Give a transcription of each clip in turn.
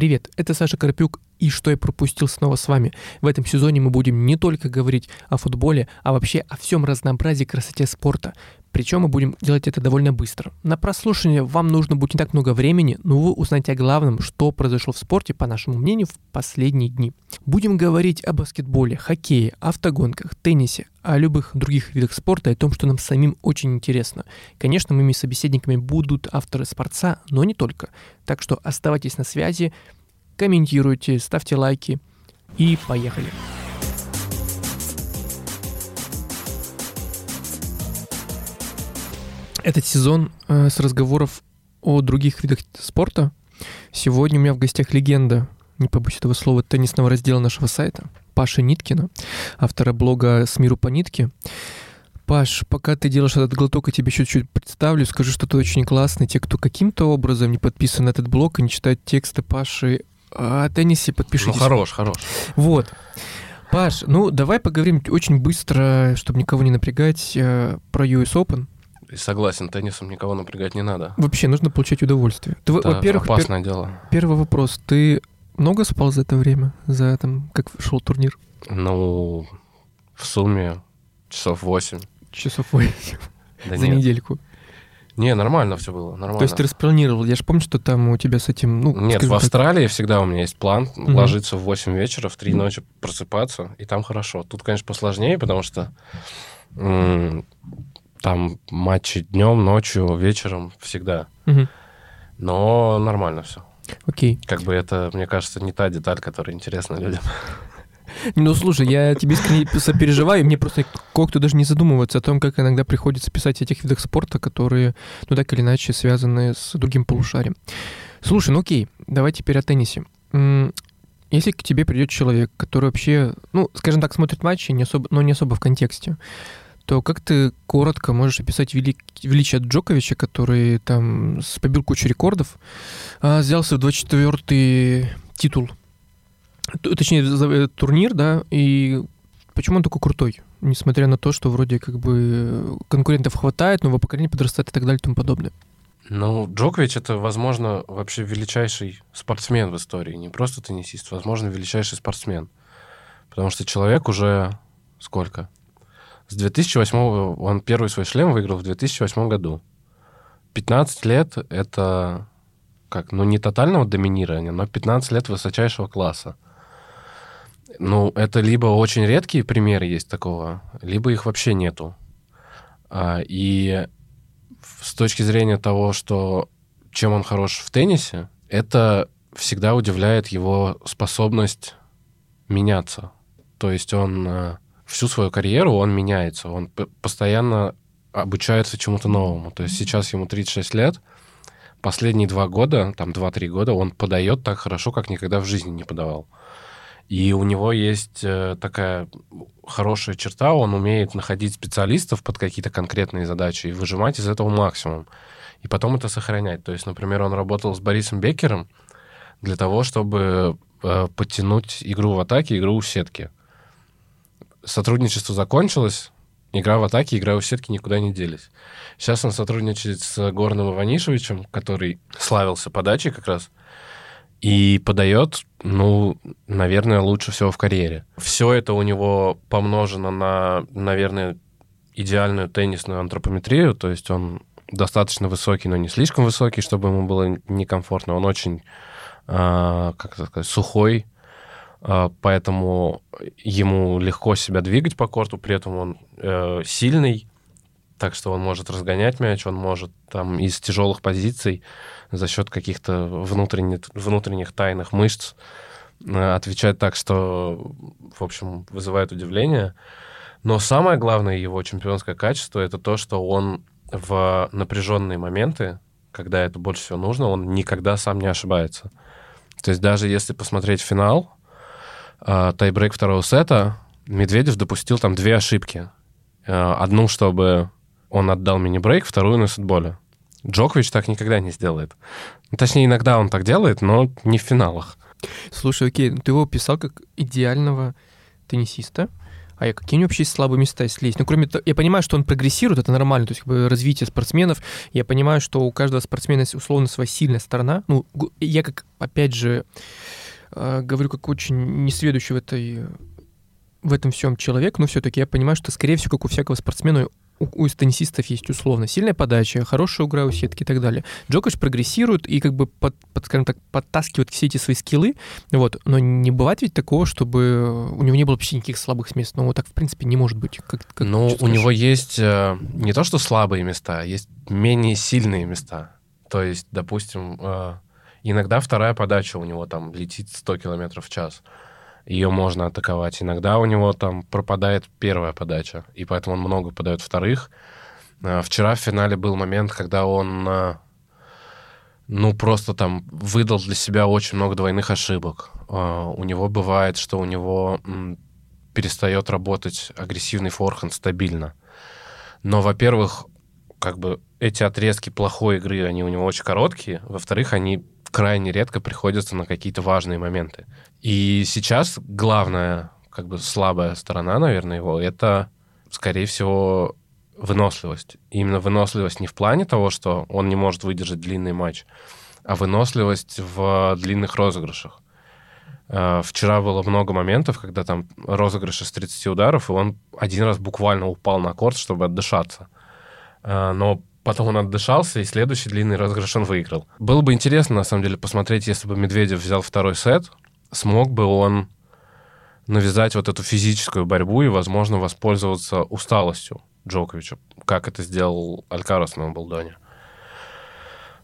Привет, это Саша Карпюк, и что я пропустил снова с вами. В этом сезоне мы будем не только говорить о футболе, а вообще о всем разнообразии красоте спорта. Причем мы будем делать это довольно быстро. На прослушивание вам нужно будет не так много времени, но вы узнаете о главном, что произошло в спорте, по нашему мнению, в последние дни. Будем говорить о баскетболе, хоккее, автогонках, теннисе, о любых других видах спорта и о том, что нам самим очень интересно. Конечно, моими собеседниками будут авторы спорца, но не только. Так что оставайтесь на связи, комментируйте, ставьте лайки и поехали. Этот сезон э, с разговоров о других видах спорта. Сегодня у меня в гостях легенда, не побоюсь этого слова, теннисного раздела нашего сайта, Паша Ниткина, автора блога «С миру по нитке». Паш, пока ты делаешь этот глоток, я тебе чуть-чуть представлю, скажу, что ты очень классный. Те, кто каким-то образом не подписан на этот блог и не читает тексты Паши о теннисе, подпишитесь. Ну, хорош, хорош. Вот. Паш, ну давай поговорим очень быстро, чтобы никого не напрягать, э, про US Open. Согласен, теннисом никого напрягать не надо. Вообще нужно получать удовольствие. Ты, Это во-первых, пер- опасное дело. первый вопрос. Ты много спал за это время, за там, как шел турнир? Ну, в сумме часов 8. Часов 8 Да за нет. недельку. Не, нормально все было, нормально. То есть ты распланировал. Я же помню, что там у тебя с этим, ну, Нет, в скажем так, Австралии всегда у меня есть план Мгм. ложиться в 8 вечера, в 3 ночи просыпаться, и там хорошо. Тут, конечно, посложнее, потому что м, там матчи днем, ночью, вечером всегда. Мгм. Но нормально все. Окей. Как бы это, мне кажется, не та деталь, которая интересна людям. Ну, слушай, я тебе искренне сопереживаю, и мне просто кое-кто даже не задумывается о том, как иногда приходится писать о тех видах спорта, которые, ну, так или иначе связаны с другим полушарием. Слушай, ну окей, давай теперь о теннисе. Если к тебе придет человек, который вообще, ну, скажем так, смотрит матчи, не особо, но не особо в контексте, то как ты коротко можешь описать вели- величие Джоковича, который там с- побил кучу рекордов, а, взялся в 24-й титул точнее, за- э, турнир, да, и почему он такой крутой? Несмотря на то, что вроде как бы конкурентов хватает, новое поколение подрастает и так далее и тому подобное. Ну, Джокович это, возможно, вообще величайший спортсмен в истории. Не просто теннисист, возможно, величайший спортсмен. Потому что человек уже сколько? С 2008 он первый свой шлем выиграл в 2008 году. 15 лет это как, ну не тотального доминирования, но 15 лет высочайшего класса. Ну, это либо очень редкие примеры есть такого, либо их вообще нету. А, и с точки зрения того, что чем он хорош в теннисе, это всегда удивляет его способность меняться. То есть он э, всю свою карьеру он меняется, он постоянно обучается чему-то новому. То есть сейчас ему 36 лет, последние два года, там 2-3 года, он подает так хорошо, как никогда в жизни не подавал. И у него есть э, такая хорошая черта, он умеет находить специалистов под какие-то конкретные задачи и выжимать из этого максимум. И потом это сохранять. То есть, например, он работал с Борисом Бекером для того, чтобы э, подтянуть игру в атаке, игру в сетке. Сотрудничество закончилось, игра в атаке, игра в сетке никуда не делись. Сейчас он сотрудничает с Горным Иванишевичем, который славился подачей как раз, и подает, ну, наверное, лучше всего в карьере. Все это у него помножено на, наверное, идеальную теннисную антропометрию, то есть он достаточно высокий, но не слишком высокий, чтобы ему было некомфортно. Он очень, а, как это сказать, сухой, поэтому ему легко себя двигать по корту, при этом он э, сильный, так что он может разгонять мяч, он может там из тяжелых позиций за счет каких-то внутренних, внутренних тайных мышц э, отвечать так, что, в общем, вызывает удивление. Но самое главное его чемпионское качество это то, что он в напряженные моменты, когда это больше всего нужно, он никогда сам не ошибается. То есть даже если посмотреть финал, э, тайбрейк второго сета, Медведев допустил там две ошибки. Э, Одну, чтобы он отдал мини-брейк, вторую на сетболе. Джокович так никогда не сделает. Ну, Точнее, иногда он так делает, но не в финалах. Слушай, окей, ну ты его описал как идеального теннисиста. а какие у него вообще есть слабые места, если есть. Ну, кроме того, я понимаю, что он прогрессирует, это нормально, то есть как бы развитие спортсменов. Я понимаю, что у каждого спортсмена есть условно своя сильная сторона. Ну, я как, опять же, говорю как очень несведущий в этой в этом всем человек, но все-таки я понимаю, что, скорее всего, как у всякого спортсмена, у, у теннисистов есть условно сильная подача, хорошая игра у сетки и так далее. Джокович прогрессирует и как бы, под, под, скажем так, подтаскивает все эти свои скиллы, вот, но не бывает ведь такого, чтобы у него не было вообще никаких слабых мест, ну, вот так, в принципе, не может быть. Как, как, ну, у него есть э, не то, что слабые места, есть менее сильные места. То есть, допустим, э, иногда вторая подача у него там летит 100 километров в час ее можно атаковать. Иногда у него там пропадает первая подача, и поэтому он много подает вторых. А, вчера в финале был момент, когда он, а, ну, просто там выдал для себя очень много двойных ошибок. А, у него бывает, что у него перестает работать агрессивный форхенд стабильно. Но, во-первых, как бы эти отрезки плохой игры, они у него очень короткие. Во-вторых, они крайне редко приходится на какие-то важные моменты. И сейчас главная, как бы слабая сторона, наверное, его, это, скорее всего, выносливость. И именно выносливость не в плане того, что он не может выдержать длинный матч, а выносливость в длинных розыгрышах. Э, вчера было много моментов, когда там розыгрыши с 30 ударов, и он один раз буквально упал на корт, чтобы отдышаться. Э, но Потом он отдышался, и следующий длинный розыгрыш он выиграл. Было бы интересно, на самом деле, посмотреть, если бы Медведев взял второй сет, смог бы он навязать вот эту физическую борьбу и, возможно, воспользоваться усталостью Джоковича, как это сделал Алькарас на Болдоне.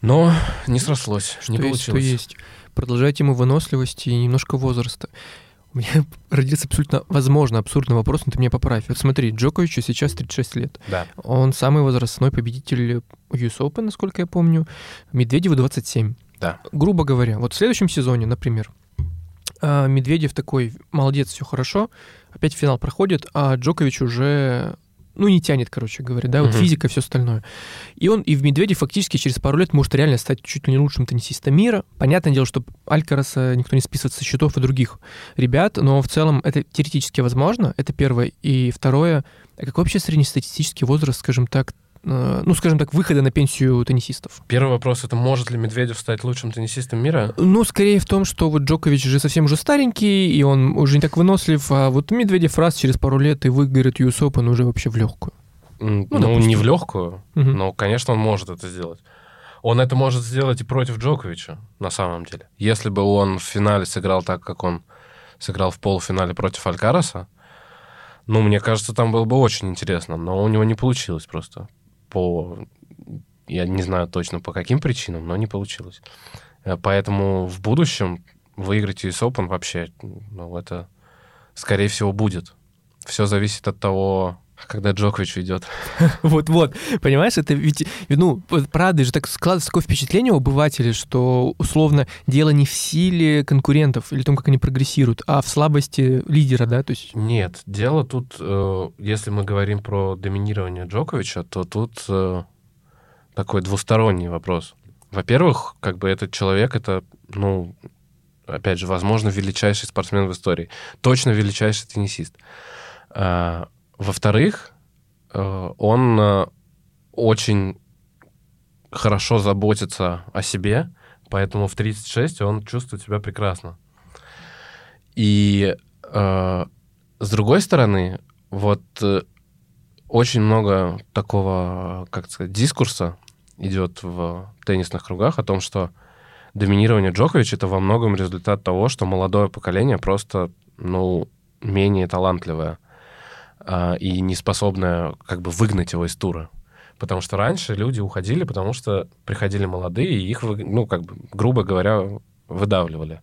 Но не срослось, что не есть, получилось. Что есть. Продолжать ему выносливости и немножко возраста. У меня родился абсолютно, возможно, абсурдный вопрос, но ты меня поправь. Вот смотри, Джоковичу сейчас 36 лет. Да. Он самый возрастной победитель US Open, насколько я помню. Медведеву 27. Да. Грубо говоря, вот в следующем сезоне, например, а, Медведев такой, молодец, все хорошо, опять финал проходит, а Джокович уже ну, не тянет, короче говоря, да, вот угу. физика, все остальное. И он, и в Медведе фактически через пару лет может реально стать чуть ли не лучшим теннисистом мира. Понятное дело, что Алькараса никто не списывает со счетов и других ребят, но в целом это теоретически возможно, это первое. И второе, а какой вообще среднестатистический возраст, скажем так, ну, скажем так, выхода на пенсию теннисистов. Первый вопрос — это может ли Медведев стать лучшим теннисистом мира? Ну, скорее в том, что вот Джокович же совсем уже старенький, и он уже не так вынослив, а вот Медведев раз через пару лет и выиграет US Open уже вообще в легкую. Ну, ну не в легкую, угу. но, конечно, он может это сделать. Он это может сделать и против Джоковича, на самом деле. Если бы он в финале сыграл так, как он сыграл в полуфинале против Алькараса, ну, мне кажется, там было бы очень интересно, но у него не получилось просто по... Я не знаю точно по каким причинам, но не получилось. Э, поэтому в будущем выиграть US Open вообще, ну, это, скорее всего, будет. Все зависит от того, когда Джокович ведет. Вот-вот, понимаешь, это ведь, ну, правда же так складывается такое впечатление у обывателей, что, условно, дело не в силе конкурентов или том, как они прогрессируют, а в слабости лидера, да, то есть... Нет, дело тут, э, если мы говорим про доминирование Джоковича, то тут э, такой двусторонний вопрос. Во-первых, как бы этот человек, это, ну, опять же, возможно, величайший спортсмен в истории. Точно величайший теннисист. Во-вторых, э, он э, очень хорошо заботится о себе, поэтому в 36 он чувствует себя прекрасно. И э, с другой стороны, вот очень много такого, как сказать, дискурса идет в теннисных кругах о том, что доминирование Джоковича это во многом результат того, что молодое поколение просто, ну, менее талантливое а, и не способная как бы выгнать его из тура. Потому что раньше люди уходили, потому что приходили молодые, и их, ну, как бы, грубо говоря, выдавливали.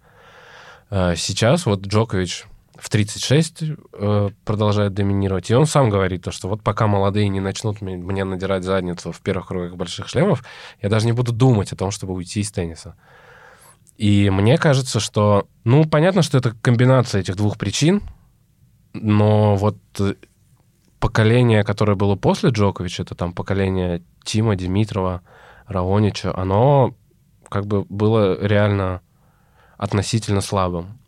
А сейчас вот Джокович в 36 э, продолжает доминировать. И он сам говорит то, что вот пока молодые не начнут мне надирать задницу в первых кругах больших шлемов, я даже не буду думать о том, чтобы уйти из тенниса. И мне кажется, что, ну, понятно, что это комбинация этих двух причин, но вот э, поколение, которое было после Джоковича, это там поколение Тима, Димитрова, Раонича, оно как бы было реально относительно слабым.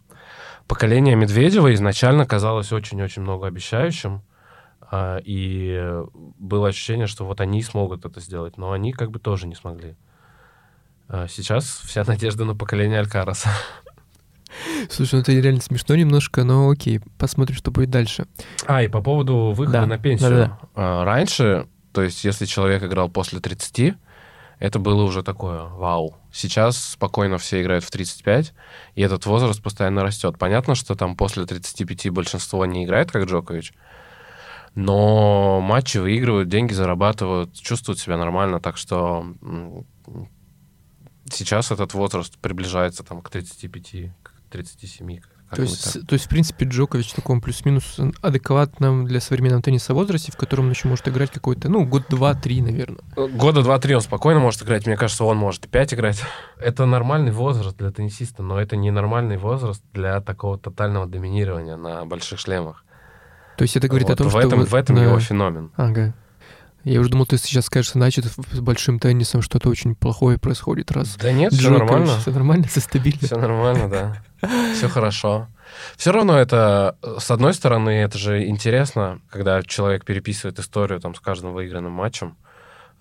поколение Медведева изначально казалось очень-очень многообещающим, а, и было ощущение, что вот они смогут это сделать, но они как бы тоже не смогли. А сейчас вся надежда на поколение Алькараса. Слушай, ну это реально смешно немножко, но окей, посмотрим, что будет дальше. А, и по поводу выхода Да, на пенсию. да-да. А, Раньше, то есть если человек играл после 30, это было уже такое вау. Сейчас спокойно все играют в 35, и этот возраст постоянно растет. Понятно, что там после 35 большинство не играет, как Джокович, но матчи выигрывают, деньги зарабатывают, чувствуют себя нормально, так что сейчас этот возраст приближается там к 35, к 37. как- То есть, то есть, в принципе, Джокович в таком плюс-минус адекватном для современного тенниса возрасте, в котором он еще может играть какой-то, ну, год, два, три, наверное. Года два-три он спокойно может играть. Мне кажется, он может и пять играть. Это нормальный возраст для теннисиста, но это не нормальный возраст для такого тотального доминирования на больших шлемах. То есть это говорит Вот о том, в что... этом, вот в этом на- его феномен. Ага. Я уже думал, ты сейчас скажешь, значит, с большим теннисом что-то очень плохое происходит, раз Да нет, все нормально. Все нормально, все стабильно. Все нормально, да. Все хорошо. Все равно это, э, с одной стороны, это же интересно, когда человек переписывает историю там с каждым выигранным матчем.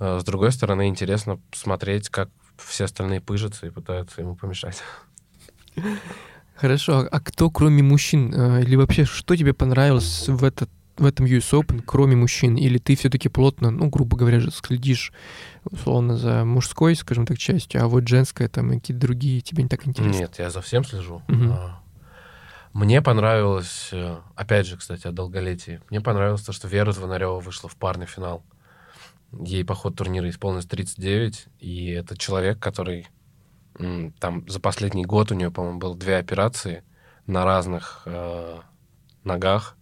Э, С другой стороны, интересно смотреть, как все остальные пыжатся и пытаются ему помешать. Хорошо, а кто кроме мужчин, э, или вообще что тебе понравилось в, этот, в этом US Open, кроме мужчин? Или ты все-таки плотно, ну, грубо говоря, же следишь, условно, за мужской, скажем так, частью, а вот женская там и какие-то другие тебе не так интересны? Нет, я за всем слежу. А, Мне понравилось, э, опять же, кстати, о долголетии. Мне понравилось то, что Вера Звонарева вышла в парный финал. Ей по ходу турнира исполнилось 39, и это человек, который там за последний год у нее, по-моему, было две операции на разных э, ногах.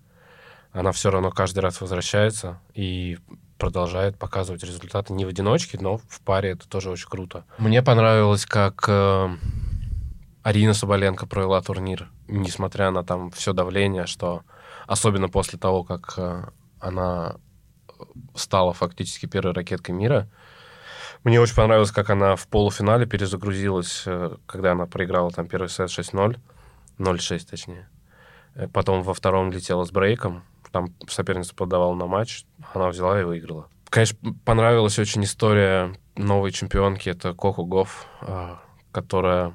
Она все равно каждый раз возвращается и продолжает показывать результаты не в одиночке, но в паре это тоже очень круто. Мне понравилось, как э, Арина Соболенко провела турнир, несмотря на там все давление, что особенно после того, как э, она стала фактически первой ракеткой мира. Мне очень понравилось, как она в полуфинале перезагрузилась, э, когда она проиграла там первый сет 6-0, 0-6 точнее. Э, Потом во втором летела с брейком, там соперница подавала на матч, она взяла и выиграла. Конечно, понравилась очень история новой чемпионки, это Коко Гофф, э, которая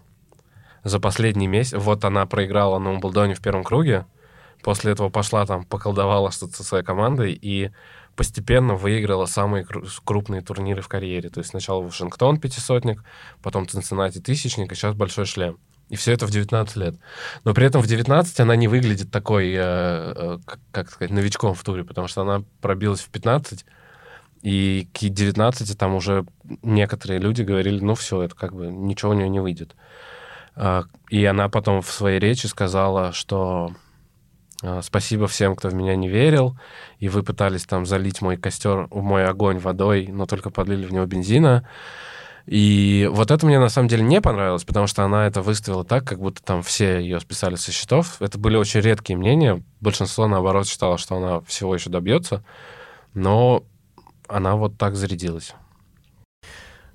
за последний месяц... Вот она проиграла на Умблдоне в первом круге, после этого пошла там, поколдовала что-то со своей командой и постепенно выиграла самые кру- крупные турниры в карьере. То есть сначала Вашингтон пятисотник, потом Цинциннати тысячник, и сейчас Большой шлем. И все это в 19 лет. Но при этом в 19 она не выглядит такой, э, э, как, сказать, новичком в туре, потому что она пробилась в 15, и к 19 там уже некоторые люди говорили, ну все, это как бы ничего у нее не выйдет. А, И она потом в своей речи сказала, что а, спасибо всем, кто в меня не верил, и вы пытались там залить мой костер, мой огонь водой, но только подлили в него бензина. И вот это мне на самом деле не понравилось, потому что она это выставила так, как будто там все ее списали со счетов. Это были очень редкие мнения. Большинство, наоборот, считало, что она всего еще добьется. Но она вот так зарядилась.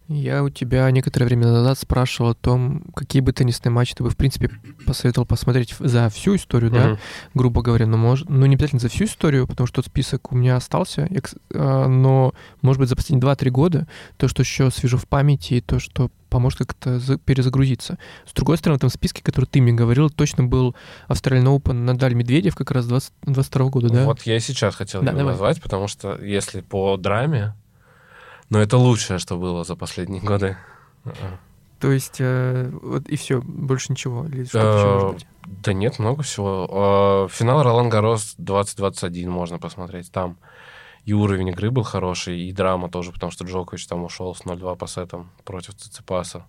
Я у тебя некоторое время назад спрашивал о том, какие бы теннисные матчи ты бы, в принципе, посоветовал посмотреть за всю историю, да, Мгм. грубо говоря, но, может, ну, не обязательно за всю историю, потому что тот список у меня остался, а, но, может быть, за последние 2-3 года, то, что еще свежо в памяти, и то, что поможет как-то за- перезагрузиться. С другой стороны, в этом списке, который ты мне говорил, точно был Австралиан Open Надаль Медведев как раз 20, 22 года, да? Вот я и сейчас хотел Да, его давай. назвать, потому что если по драме, но это лучшее, что было за последние годы. То есть, э, вот и все, больше ничего, или еще Э, может быть? Да нет, много всего. Э, Финал Ролан Гарос 2021 можно посмотреть. Там и уровень игры был хороший, и драма тоже, потому что Джокович там ушел с 0-2 по сетам против Циципаса.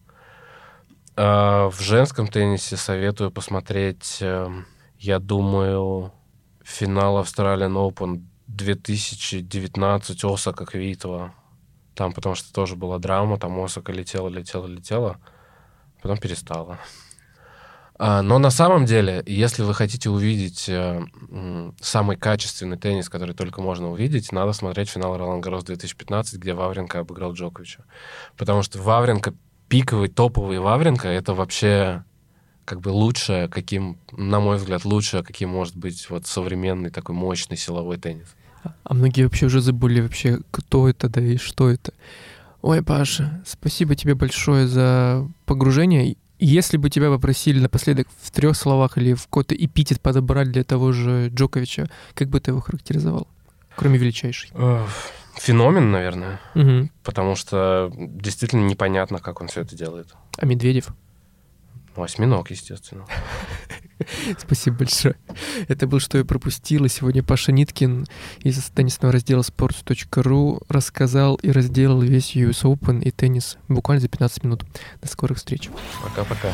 Э, В женском теннисе советую посмотреть, я думаю, финал Australian Open 2019 Осака Квитова. Там, потому что тоже была драма, там Осака летела, летела, летела, потом перестала. Но на самом деле, если вы хотите увидеть э, самый качественный теннис, который только можно увидеть, надо смотреть финал Ролан Гарос 2015, где Вавренко обыграл Джоковича. Потому что Вавренко, пиковый, топовый Вавренко, это вообще как бы лучшее, каким, на мой взгляд, лучшее, каким может быть вот современный такой мощный силовой теннис. А многие вообще уже забыли вообще, кто это, да и что это. Ой, Паша, спасибо тебе большое за погружение. Если бы тебя попросили напоследок в трех словах или в какой-то эпитет подобрать для того же Джоковича, как бы ты его характеризовал? Кроме величайший. Феномен, наверное. Угу. Потому что действительно непонятно, как он все это делает. А Медведев? Ну, осьминог, естественно. Спасибо большое. Это был «Что я пропустил». И сегодня Паша Ниткин из теннисного раздела sports.ru рассказал и разделал весь US Open и теннис буквально за 15 минут. До скорых встреч. Пока-пока.